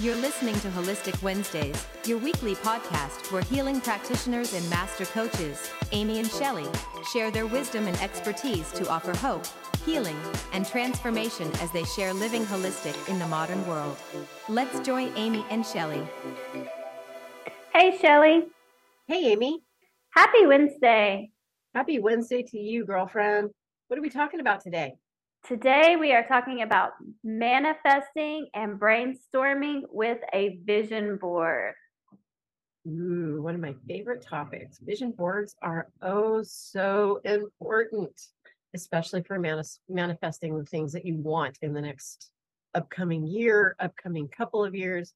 You're listening to Wholistic Wednesdays, your weekly podcast where healing practitioners and master coaches, Amy and Shelly, share their wisdom and expertise to offer hope, healing, and transformation as they share living holistic in the modern world. Let's join Amy and Shelly. Hey, Shelly. Hey, Amy. Happy Wednesday. Happy Wednesday to you, girlfriend. What are we talking about today? Today, we are talking about manifesting and brainstorming with a vision board. Ooh, one of my favorite topics. Vision boards are oh so important, especially for manis- manifesting the things that you want in the next upcoming year, upcoming couple of years.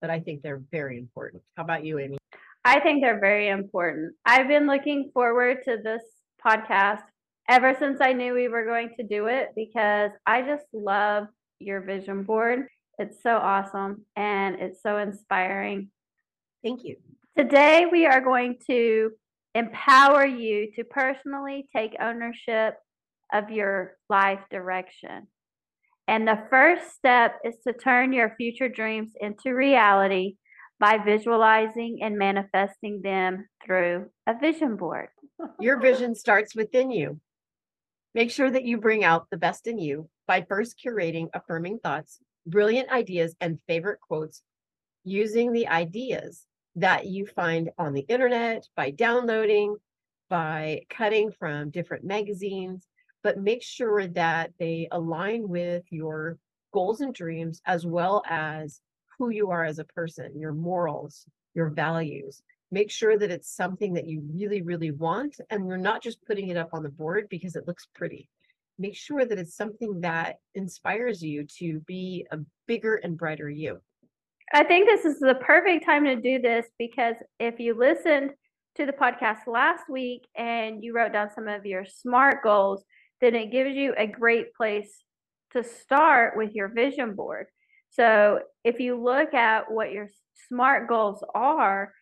But I think they're very important. How about you, Amy? I think they're very important. I've been looking forward to this podcast ever since I knew we were going to do it because I just love your vision board. It's so awesome and it's so inspiring. Thank you. Today, we are going to empower you to personally take ownership of your life direction. And the first step is to turn your future dreams into reality by visualizing and manifesting them through a vision board. Your vision starts within you. Make sure that you bring out the best in you by first curating affirming thoughts, brilliant ideas, and favorite quotes using the ideas that you find on the internet, by downloading, by cutting from different magazines, but make sure that they align with your goals and dreams as well as who you are as a person, your morals, your values make sure that it's something that you really, really want. And you're not just putting it up on the board because it looks pretty. Make sure that it's something that inspires you to be a bigger and brighter you. I think this is the perfect time to do this because if you listened to the podcast last week and you wrote down some of your SMART goals, then it gives you a great place to start with your vision board. So if you look at what your SMART goals are,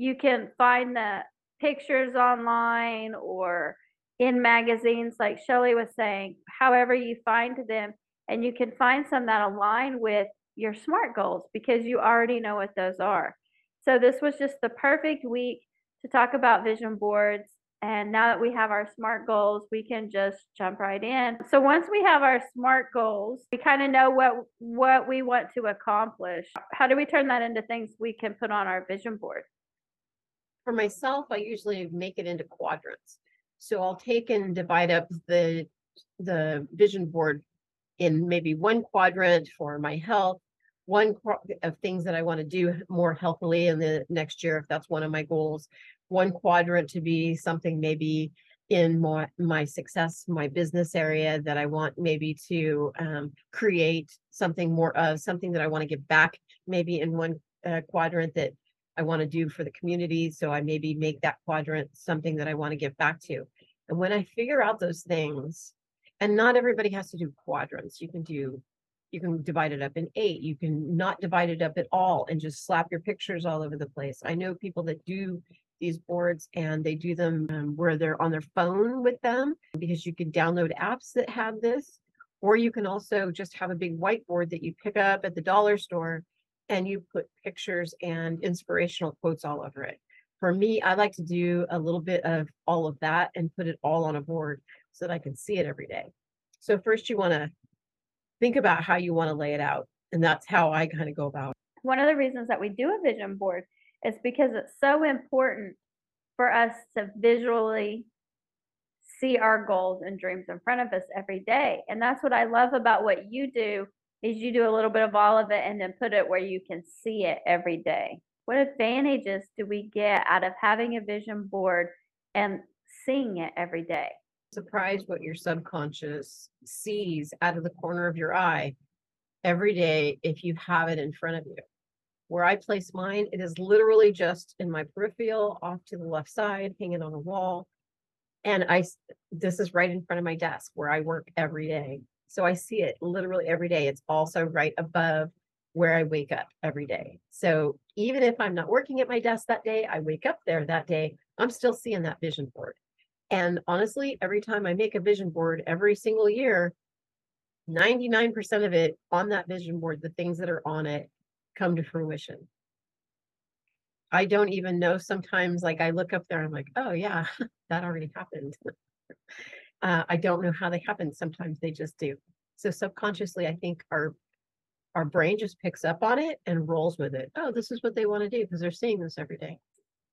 you can find the pictures online or in magazines, like Shelly was saying, however you find them, and you can find some that align with your SMART goals because you already know what those are. So, this was just the perfect week to talk about vision boards. And now that we have our SMART goals, we can just jump right in. So once we have our SMART goals, we kind of know what what we want to accomplish. How do we turn that into things we can put on our vision board? For myself, I usually make it into quadrants. So I'll take and divide up the the vision board in maybe one quadrant for my health, one of things that I want to do more healthily in the next year, if that's one of my goals, one quadrant to be something maybe in my, my success, my business area that I want maybe to um, create something more of, something that I want to give back, maybe in one uh, quadrant that I want to do for the community. So I maybe make that quadrant something that I want to give back to. And when I figure out those things, and not everybody has to do quadrants, you can do, you can divide it up in eight. You can not divide it up at all and just slap your pictures all over the place. I know people that do these boards and they do them um, where they're on their phone with them because you can download apps that have this. Or you can also just have a big whiteboard that you pick up at the dollar store and you put pictures and inspirational quotes all over it. For me, I like to do a little bit of all of that and put it all on a board so that I can see it every day. So first you want to think about how you want to lay it out. And that's how I kind of go about it. One of the reasons that we do a vision board is because it's so important for us to visually see our goals and dreams in front of us every day. And that's what I love about what you do is you do a little bit of all of it and then put it where you can see it every day. What advantages do we get out of having a vision board and seeing it every day? Surprised what your subconscious sees out of the corner of your eye every day if you have it in front of you. Where I place mine, it is literally just in my peripheral off to the left side, hanging on a wall. And I, this is right in front of my desk where I work every day. So I see it literally every day. It's also right above where I wake up every day. So even if I'm not working at my desk that day, I wake up there that day, I'm still seeing that vision board. And honestly, every time I make a vision board every single year, 99% of it on that vision board, the things that are on it come to fruition. I don't even know sometimes, like I look up there, I'm like, oh yeah, that already happened. Uh, I don't know how they happen. Sometimes they just do. So subconsciously, I think our our brain just picks up on it and rolls with it. Oh, this is what they want to do because they're seeing this every day.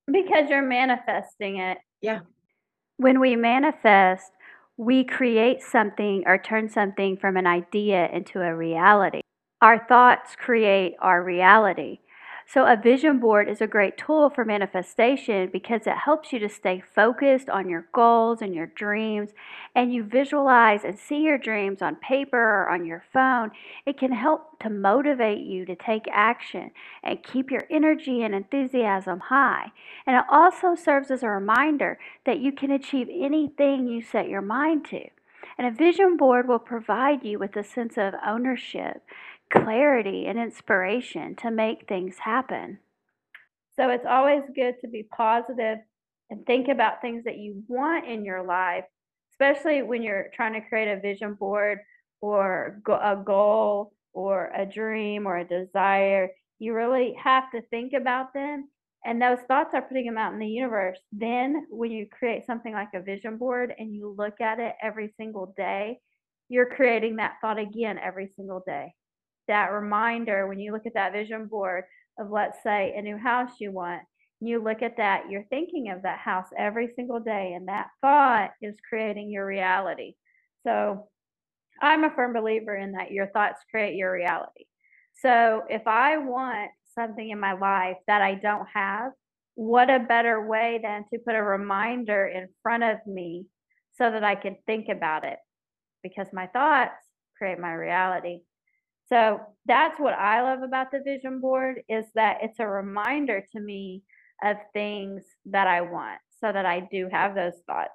Because you're manifesting it. Yeah. When we manifest, we create something or turn something from an idea into a reality. Our thoughts create our reality. So, a vision board is a great tool for manifestation because it helps you to stay focused on your goals and your dreams, and you visualize and see your dreams on paper or on your phone. It can help to motivate you to take action and keep your energy and enthusiasm high. And it also serves as a reminder that you can achieve anything you set your mind to. And a vision board will provide you with a sense of ownership clarity and inspiration to make things happen. So it's always good to be positive and think about things that you want in your life, especially when you're trying to create a vision board or a goal or a dream or a desire. You really have to think about them. And those thoughts are putting them out in the universe. Then, when you create something like a vision board and you look at it every single day, you're creating that thought again every single day that reminder when you look at that vision board of, let's say, a new house you want, you look at that, you're thinking of that house every single day, and that thought is creating your reality. So I'm a firm believer in that your thoughts create your reality. So if I want something in my life that I don't have, what a better way than to put a reminder in front of me so that I can think about it because my thoughts create my reality. So that's what I love about the vision board is that it's a reminder to me of things that I want so that I do have those thoughts.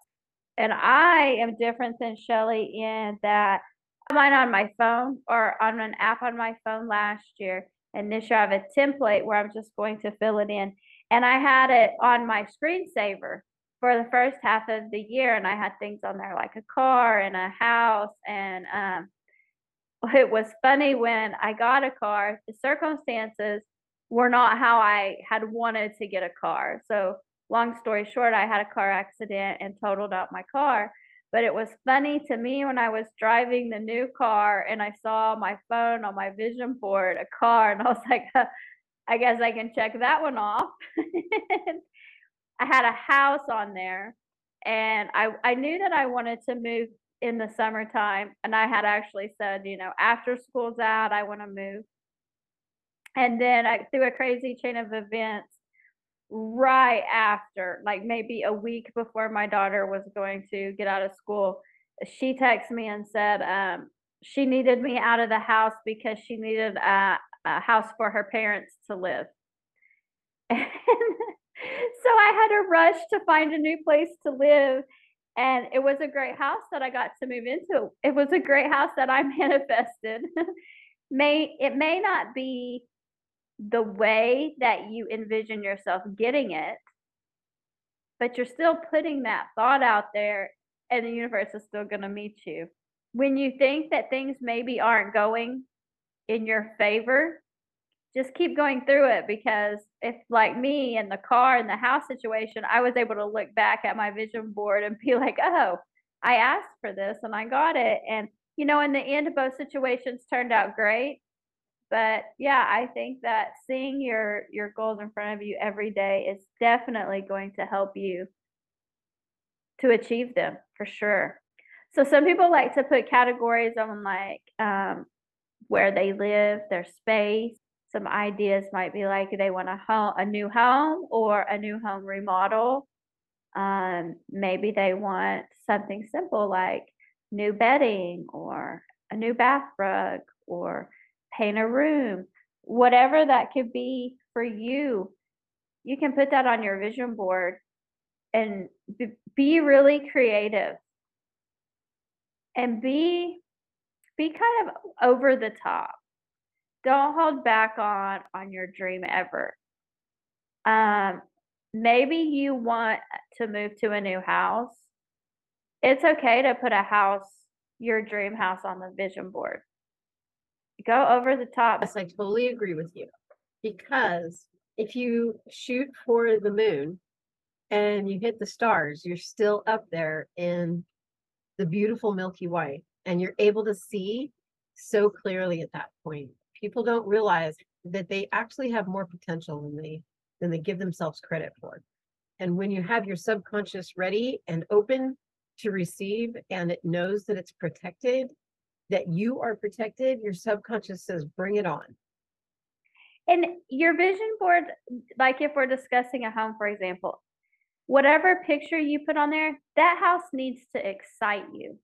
And I am different than Shelly in that I mine on my phone or on an app on my phone last year. And this year I have a template where I'm just going to fill it in. And I had it on my screensaver for the first half of the year. And I had things on there like a car and a house and um, it was funny when I got a car, the circumstances were not how I had wanted to get a car. So, long story short, I had a car accident and totaled out my car. But it was funny to me when I was driving the new car and I saw my phone on my vision board, a car, and I was like, I guess I can check that one off. I had a house on there and I, I knew that I wanted to move in the summertime. And I had actually said, you know, after school's out, I want to move. And then I, through a crazy chain of events, right after, like maybe a week before my daughter was going to get out of school, she texted me and said um, she needed me out of the house because she needed a, a house for her parents to live. so I had to rush to find a new place to live and it was a great house that I got to move into. It was a great house that I manifested. may it may not be the way that you envision yourself getting it, but you're still putting that thought out there and the universe is still going to meet you. When you think that things maybe aren't going in your favor, just keep going through it because if like me in the car in the house situation i was able to look back at my vision board and be like oh i asked for this and i got it. And you know in the end both situations turned out great. But yeah i think that seeing your your goals in front of you every day is definitely going to help you to achieve them for sure. So some people like to put categories on like um, where they live their space some ideas might be like they want a home, a new home or a new home remodel. Um, maybe they want something simple like new bedding or a new bath rug or paint a room, whatever that could be for you. You can put that on your vision board and be really creative and be be kind of over the top don't hold back on on your dream ever. Um, maybe you want to move to a new house. It's okay to put a house, your dream house, on the vision board. Go over the top. Yes, I totally agree with you. Because if you shoot for the moon and you hit the stars, you're still up there in the beautiful Milky Way and you're able to see so clearly at that point. People don't realize that they actually have more potential than they than they give themselves credit for. And when you have your subconscious ready and open to receive and it knows that it's protected, that you are protected, your subconscious says, bring it on. And your vision board, like if we're discussing a home, for example, whatever picture you put on there, that house needs to excite you.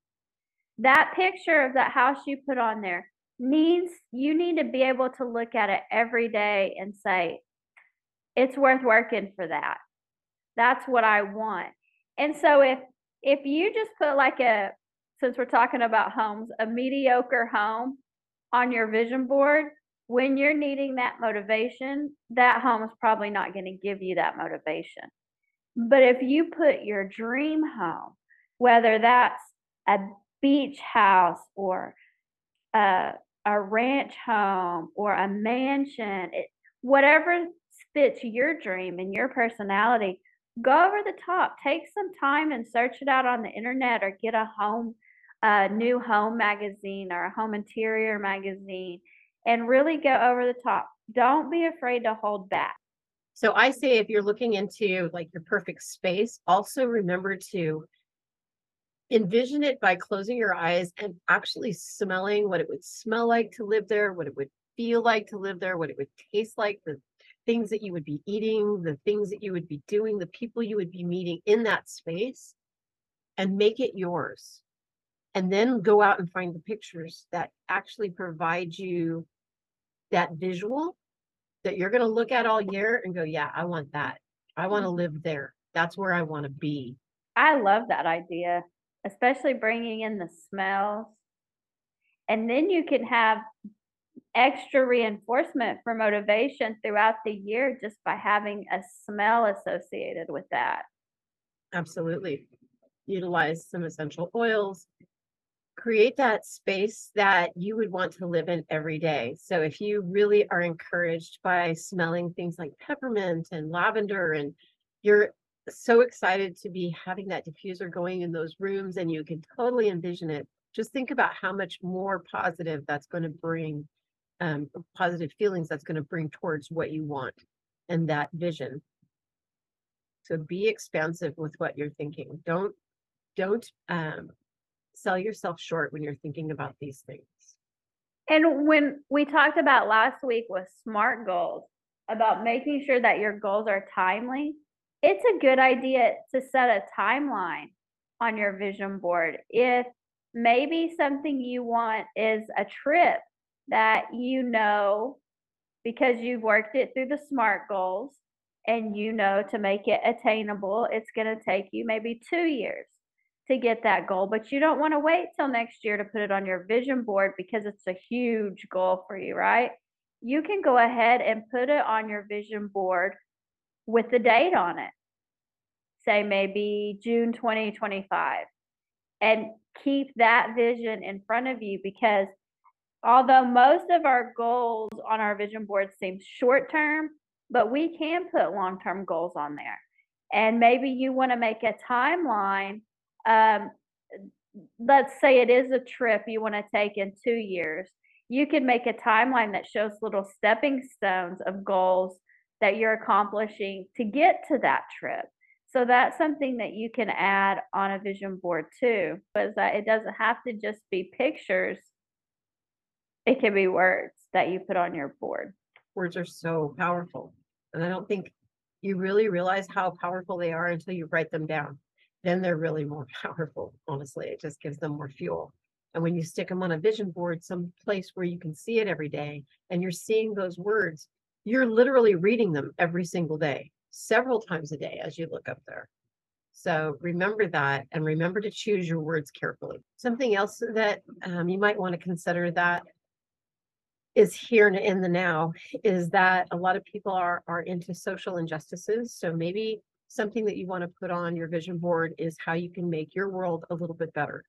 That picture of that house you put on there needs, you need to be able to look at it every day and say, it's worth working for that. That's what I want. And so if if you just put like a since we're talking about homes, a mediocre home on your vision board, when you're needing that motivation, that home is probably not going to give you that motivation. But if you put your dream home, whether that's a beach house or a, a ranch home or a mansion, it, whatever fits your dream and your personality, go over the top. Take some time and search it out on the internet or get a home, a new home magazine or a home interior magazine and really go over the top. Don't be afraid to hold back. So I say if you're looking into like your perfect space, also remember to envision it by closing your eyes and actually smelling what it would smell like to live there, what it would feel like to live there, what it would taste like, the things that you would be eating, the things that you would be doing, the people you would be meeting in that space, and make it yours. And then go out and find the pictures that actually provide you that visual that you're going to look at all year and go, yeah, I want that. I want to mm-hmm. live there. That's where I want to be. I love that idea, especially bringing in the smells. And then you can have extra reinforcement for motivation throughout the year just by having a smell associated with that. Absolutely. Utilize some essential oils. Create that space that you would want to live in every day. So, if you really are encouraged by smelling things like peppermint and lavender, and you're so excited to be having that diffuser going in those rooms, and you can totally envision it, just think about how much more positive that's going to bring um, positive feelings that's going to bring towards what you want and that vision. So be expansive with what you're thinking. Don't don't um, sell yourself short when you're thinking about these things. And when we talked about last week with SMART goals about making sure that your goals are timely, it's a good idea to set a timeline on your vision board. If maybe something you want is a trip that you know because you've worked it through the SMART goals and you know to make it attainable, it's going to take you maybe two years to get that goal, but you don't want to wait till next year to put it on your vision board because it's a huge goal for you, right? You can go ahead and put it on your vision board with the date on it. Say maybe June 2025 and keep that vision in front of you because although most of our goals on our vision board seem short term, but we can put long term goals on there. And maybe you want to make a timeline. Um, let's say it is a trip you want to take in two years. You can make a timeline that shows little stepping stones of goals that you're accomplishing to get to that trip. So that's something that you can add on a vision board too, is that it doesn't have to just be pictures it can be words that you put on your board. Words are so powerful. And I don't think you really realize how powerful they are until you write them down. Then they're really more powerful, honestly. It just gives them more fuel. And when you stick them on a vision board, some place where you can see it every day and you're seeing those words, you're literally reading them every single day, several times a day as you look up there. So remember that and remember to choose your words carefully. Something else that um, you might want to consider that is here and in the now is that a lot of people are are into social injustices. So maybe something that you want to put on your vision board is how you can make your world a little bit better,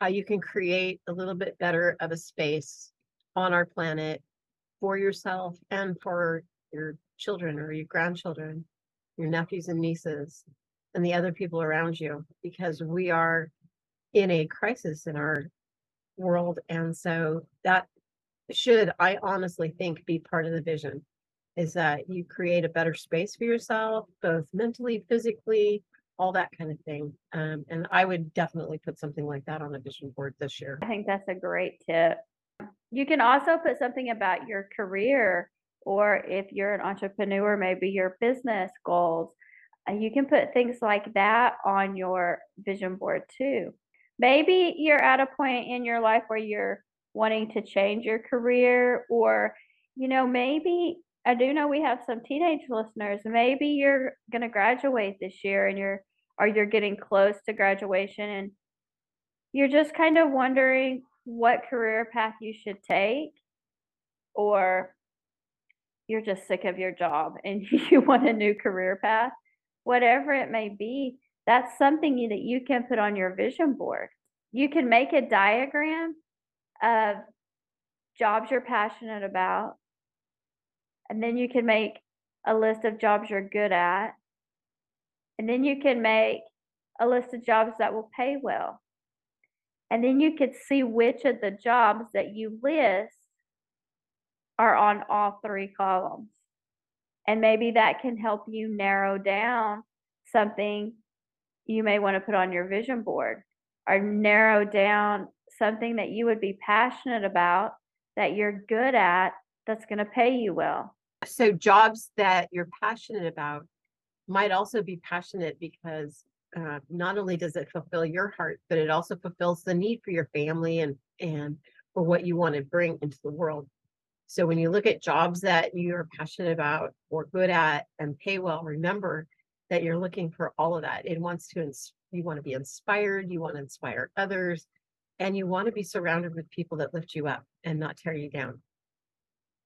how you can create a little bit better of a space on our planet for yourself and for your children or your grandchildren, your nephews and nieces, and the other people around you, because we are in a crisis in our world. And so that should, I honestly think, be part of the vision is that you create a better space for yourself, both mentally, physically, all that kind of thing. Um, and I would definitely put something like that on a vision board this year. I think that's a great tip. You can also put something about your career, or if you're an entrepreneur, maybe your business goals. Uh, You can put things like that on your vision board too. Maybe you're at a point in your life where you're wanting to change your career, or, you know, maybe I do know we have some teenage listeners. Maybe you're going to graduate this year and you're, or you're getting close to graduation and you're just kind of wondering what career path you should take, or you're just sick of your job and you want a new career path, whatever it may be, that's something that you can put on your vision board. You can make a diagram of jobs you're passionate about, and then you can make a list of jobs you're good at, and then you can make a list of jobs that will pay well. And then you could see which of the jobs that you list are on all three columns. And maybe that can help you narrow down something you may want to put on your vision board or narrow down something that you would be passionate about that you're good at that's going to pay you well. So jobs that you're passionate about might also be passionate because uh, not only does it fulfill your heart, but it also fulfills the need for your family and and for what you want to bring into the world. So when you look at jobs that you're passionate about or good at and pay well, remember that you're looking for all of that. It wants to ins- you want to be inspired, you want to inspire others, and you want to be surrounded with people that lift you up and not tear you down.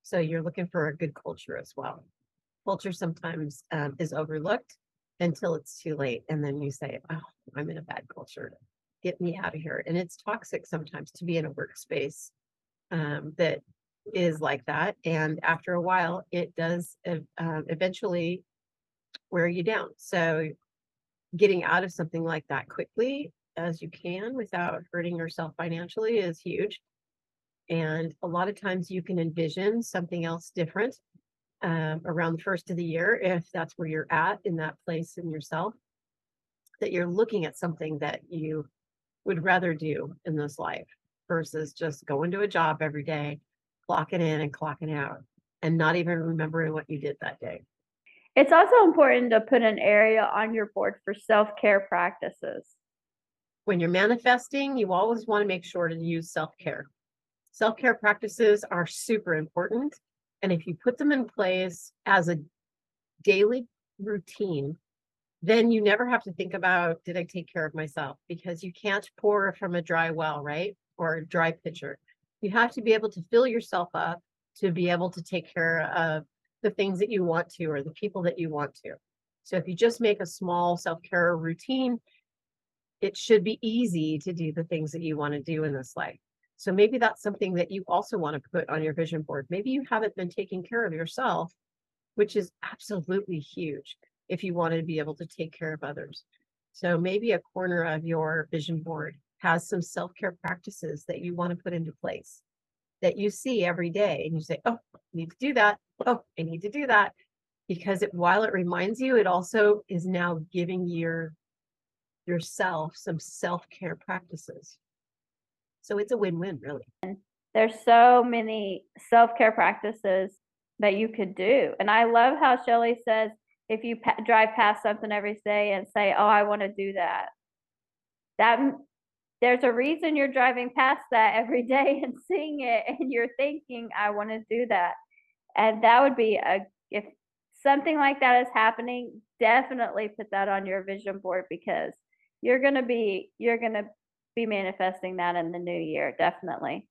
So you're looking for a good culture as well. Culture sometimes um, is overlooked until it's too late. And then you say, oh, I'm in a bad culture. Get me out of here. And it's toxic sometimes to be in a workspace um, that is like that. And after a while, it does um, eventually wear you down. So getting out of something like that quickly as you can without hurting yourself financially is huge. And a lot of times you can envision something else different um, around the first of the year, if that's where you're at in that place in yourself, that you're looking at something that you would rather do in this life versus just going to a job every day, clocking in and clocking out, and not even remembering what you did that day. It's also important to put an area on your board for self care practices. when you're manifesting, you always want to make sure to use self care. Self care practices are super important. And if you put them in place as a daily routine, then you never have to think about, did I take care of myself? Because you can't pour from a dry well, right? Or a dry pitcher. You have to be able to fill yourself up to be able to take care of the things that you want to or the people that you want to. So if you just make a small self care routine, it should be easy to do the things that you want to do in this life. So maybe that's something that you also want to put on your vision board. Maybe you haven't been taking care of yourself, which is absolutely huge if you want to be able to take care of others. So maybe a corner of your vision board has some self care practices that you want to put into place that you see every day and you say, Oh, I need to do that. Oh, I need to do that. Because it, while it reminds you, it also is now giving your yourself some self-care practices. So it's a win-win, really. There's so many self care practices that you could do. And I love how Shelly says if you pa- drive past something every day and say, Oh, I want to do that, that there's a reason you're driving past that every day and seeing it and you're thinking, I want to do that. And that would be a, if something like that is happening, definitely put that on your vision board because you're to be, you're to be manifesting that in the new year, definitely.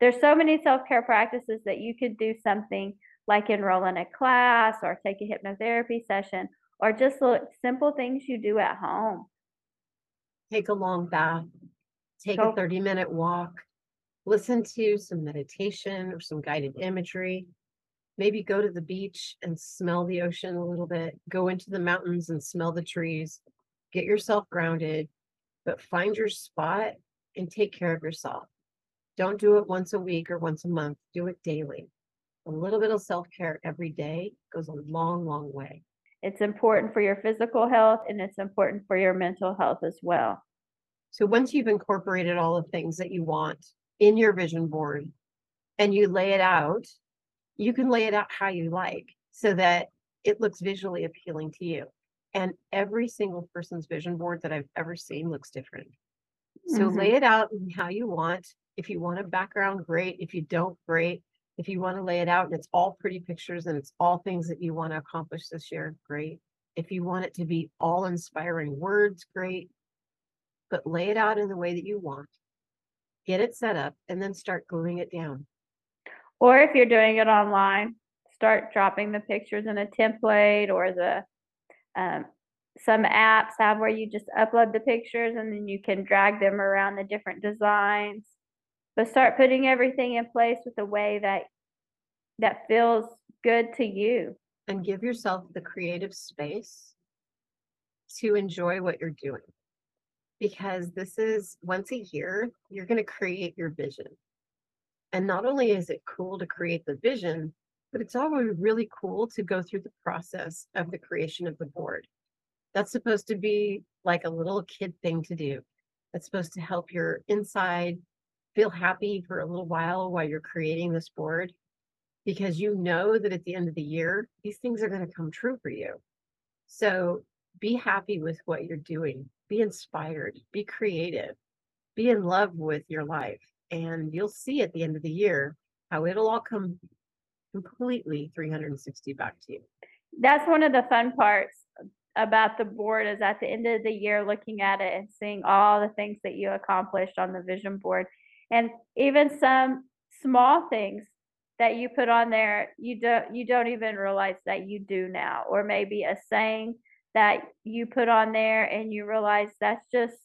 There's so many self-care practices that you could do something like enroll in a class or take a hypnotherapy session or just look simple things you do at home. Take a long bath, take Go- a 30-minute walk, listen to some meditation or some guided imagery. Maybe go to the beach and smell the ocean a little bit, go into the mountains and smell the trees, get yourself grounded, but find your spot and take care of yourself. Don't do it once a week or once a month, do it daily. A little bit of self care every day goes a long, long way. It's important for your physical health and it's important for your mental health as well. So once you've incorporated all the things that you want in your vision board and you lay it out, you can lay it out how you like so that it looks visually appealing to you. And every single person's vision board that I've ever seen looks different. So Mhm. lay it out how you want. If you want a background, great. If you don't, great. If you want to lay it out and it's all pretty pictures and it's all things that you want to accomplish this year, great. If you want it to be all inspiring words, great. But lay it out in the way that you want. Get it set up and then start gluing it down. Or if you're doing it online, start dropping the pictures in a template or the um, some apps have where you just upload the pictures and then you can drag them around the different designs. But start putting everything in place with a way that that feels good to you. and give yourself the creative space to enjoy what you're doing. Because this is once a year, you're going to create your vision. And not only is it cool to create the vision, but it's always really cool to go through the process of the creation of the board. That's supposed to be like a little kid thing to do. That's supposed to help your inside feel happy for a little while while you're creating this board because you know that at the end of the year, these things are going to come true for you. So be happy with what you're doing, be inspired, be creative, be in love with your life. And you'll see at the end of the year how it'll all come completely 360 back to you. That's one of the fun parts about the board is at the end of the year looking at it and seeing all the things that you accomplished on the vision board. And even some small things that you put on there you don't you don't even realize that you do now. Or maybe a saying that you put on there and you realize that's just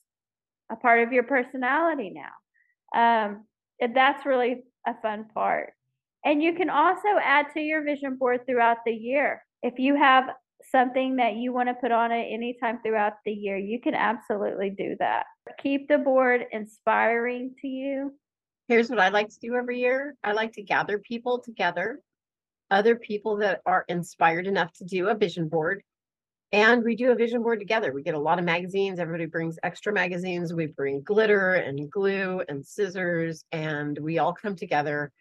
a part of your personality now. Um that's really a fun part and you can also add to your vision board throughout the year if you have something that you want to put on it anytime throughout the year you can absolutely do that keep the board inspiring to you Here's what I like to do every year I like to gather people together, other people that are inspired enough to do a vision board. And we do a vision board together. We get a lot of magazines. Everybody brings extra magazines. We bring glitter and glue and scissors, and we all come together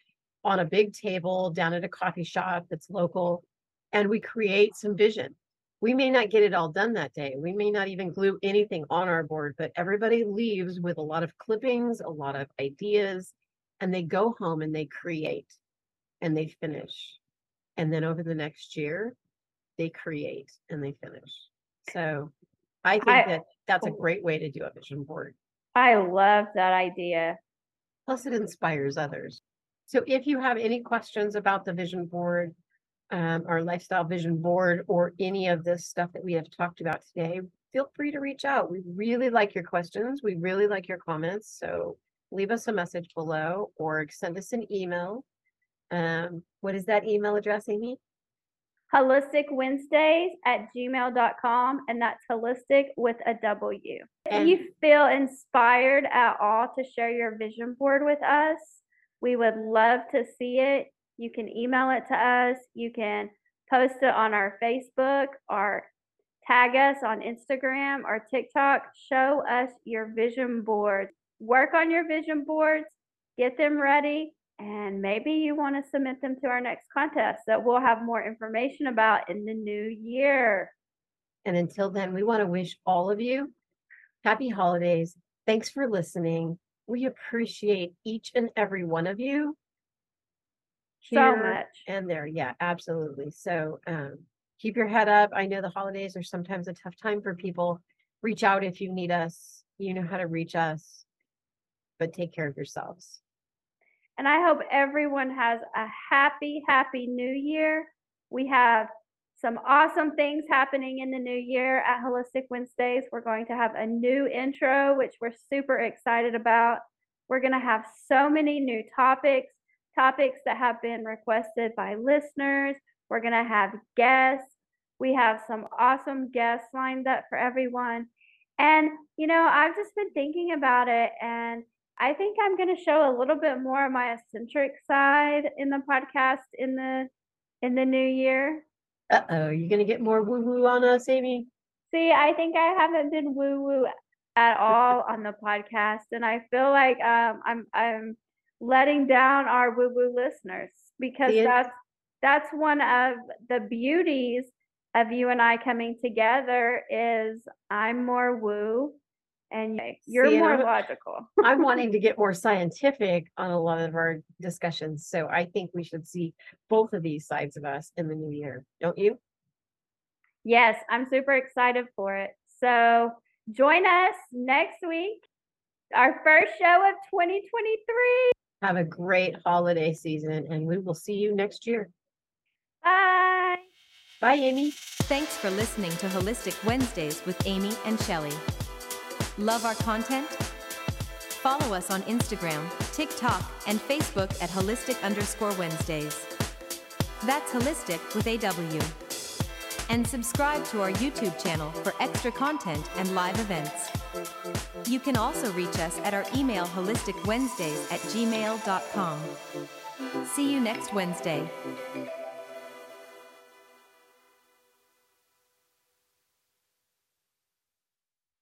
on a big table down at a coffee shop that's local, and we create some vision. We may not get it all done that day. We may not even glue anything on our board, but everybody leaves with a lot of clippings, a lot of ideas, and they go home and they create and they finish. And then over the next year, they create and they finish. So I think I- that that's a oh. great way to do a vision board. i love that idea Plus, it inspires others. So if you have any questions about the vision board, um, our lifestyle vision board, or any of this stuff that we have talked about today, feel free to reach out. We really like your questions. We really like your comments. So leave us a message below or send us an email. Um, what is that email address, Amy? wholistic wednesdays at gmail.com and that's holistic with a w if you feel inspired at all to share your vision board with us we would love to see it you can email it to us you can post it on our facebook or tag us on instagram or tiktok show us your vision boards work on your vision boards get them ready and maybe you want to submit them to our next contest that we'll have more information about in the new year. And until then, we want to wish all of you happy holidays. Thanks for listening. We appreciate each and every one of you. So much. And there, yeah, absolutely. So um, keep your head up. I know the holidays are sometimes a tough time for people. Reach out if you need us. You know how to reach us. But take care of yourselves. And I hope everyone has a happy, happy new year. We have some awesome things happening in the new year at Wholistic Wednesdays. We're going to have a new intro, which we're super excited about. We're going to have so many new topics, topics that have been requested by listeners. We're going to have guests. We have some awesome guests lined up for everyone. And, you know, I've just been thinking about it and I think I'm going to show a little bit more of my eccentric side in the podcast in the in the new year. Uh-oh, you're gonna get more woo-woo on us, Amy? See, I think I haven't been woo woo at all on the podcast, and I feel like um, I'm I'm letting down our woo woo listeners because See that's that's one of the beauties of you and I coming together is I'm more woo and you're See, more I'm- logical. I'm wanting to get more scientific on a lot of our discussions, so I think we should see both of these sides of us in the new year, don't you? Yes, I'm super excited for it. So join us next week, our first show of 2023. Have a great holiday season and we will see you next year. Bye. Bye, Amy. Thanks for listening to Wholistic Wednesdays with Amy and Shelly. Love our content? Follow us on Instagram, TikTok, and Facebook at holistic underscore Wednesdays. That's holistic with AW. And subscribe to our YouTube channel for extra content and live events. You can also reach us at our email wholisticwednesdays at gmail.com. See you next Wednesday.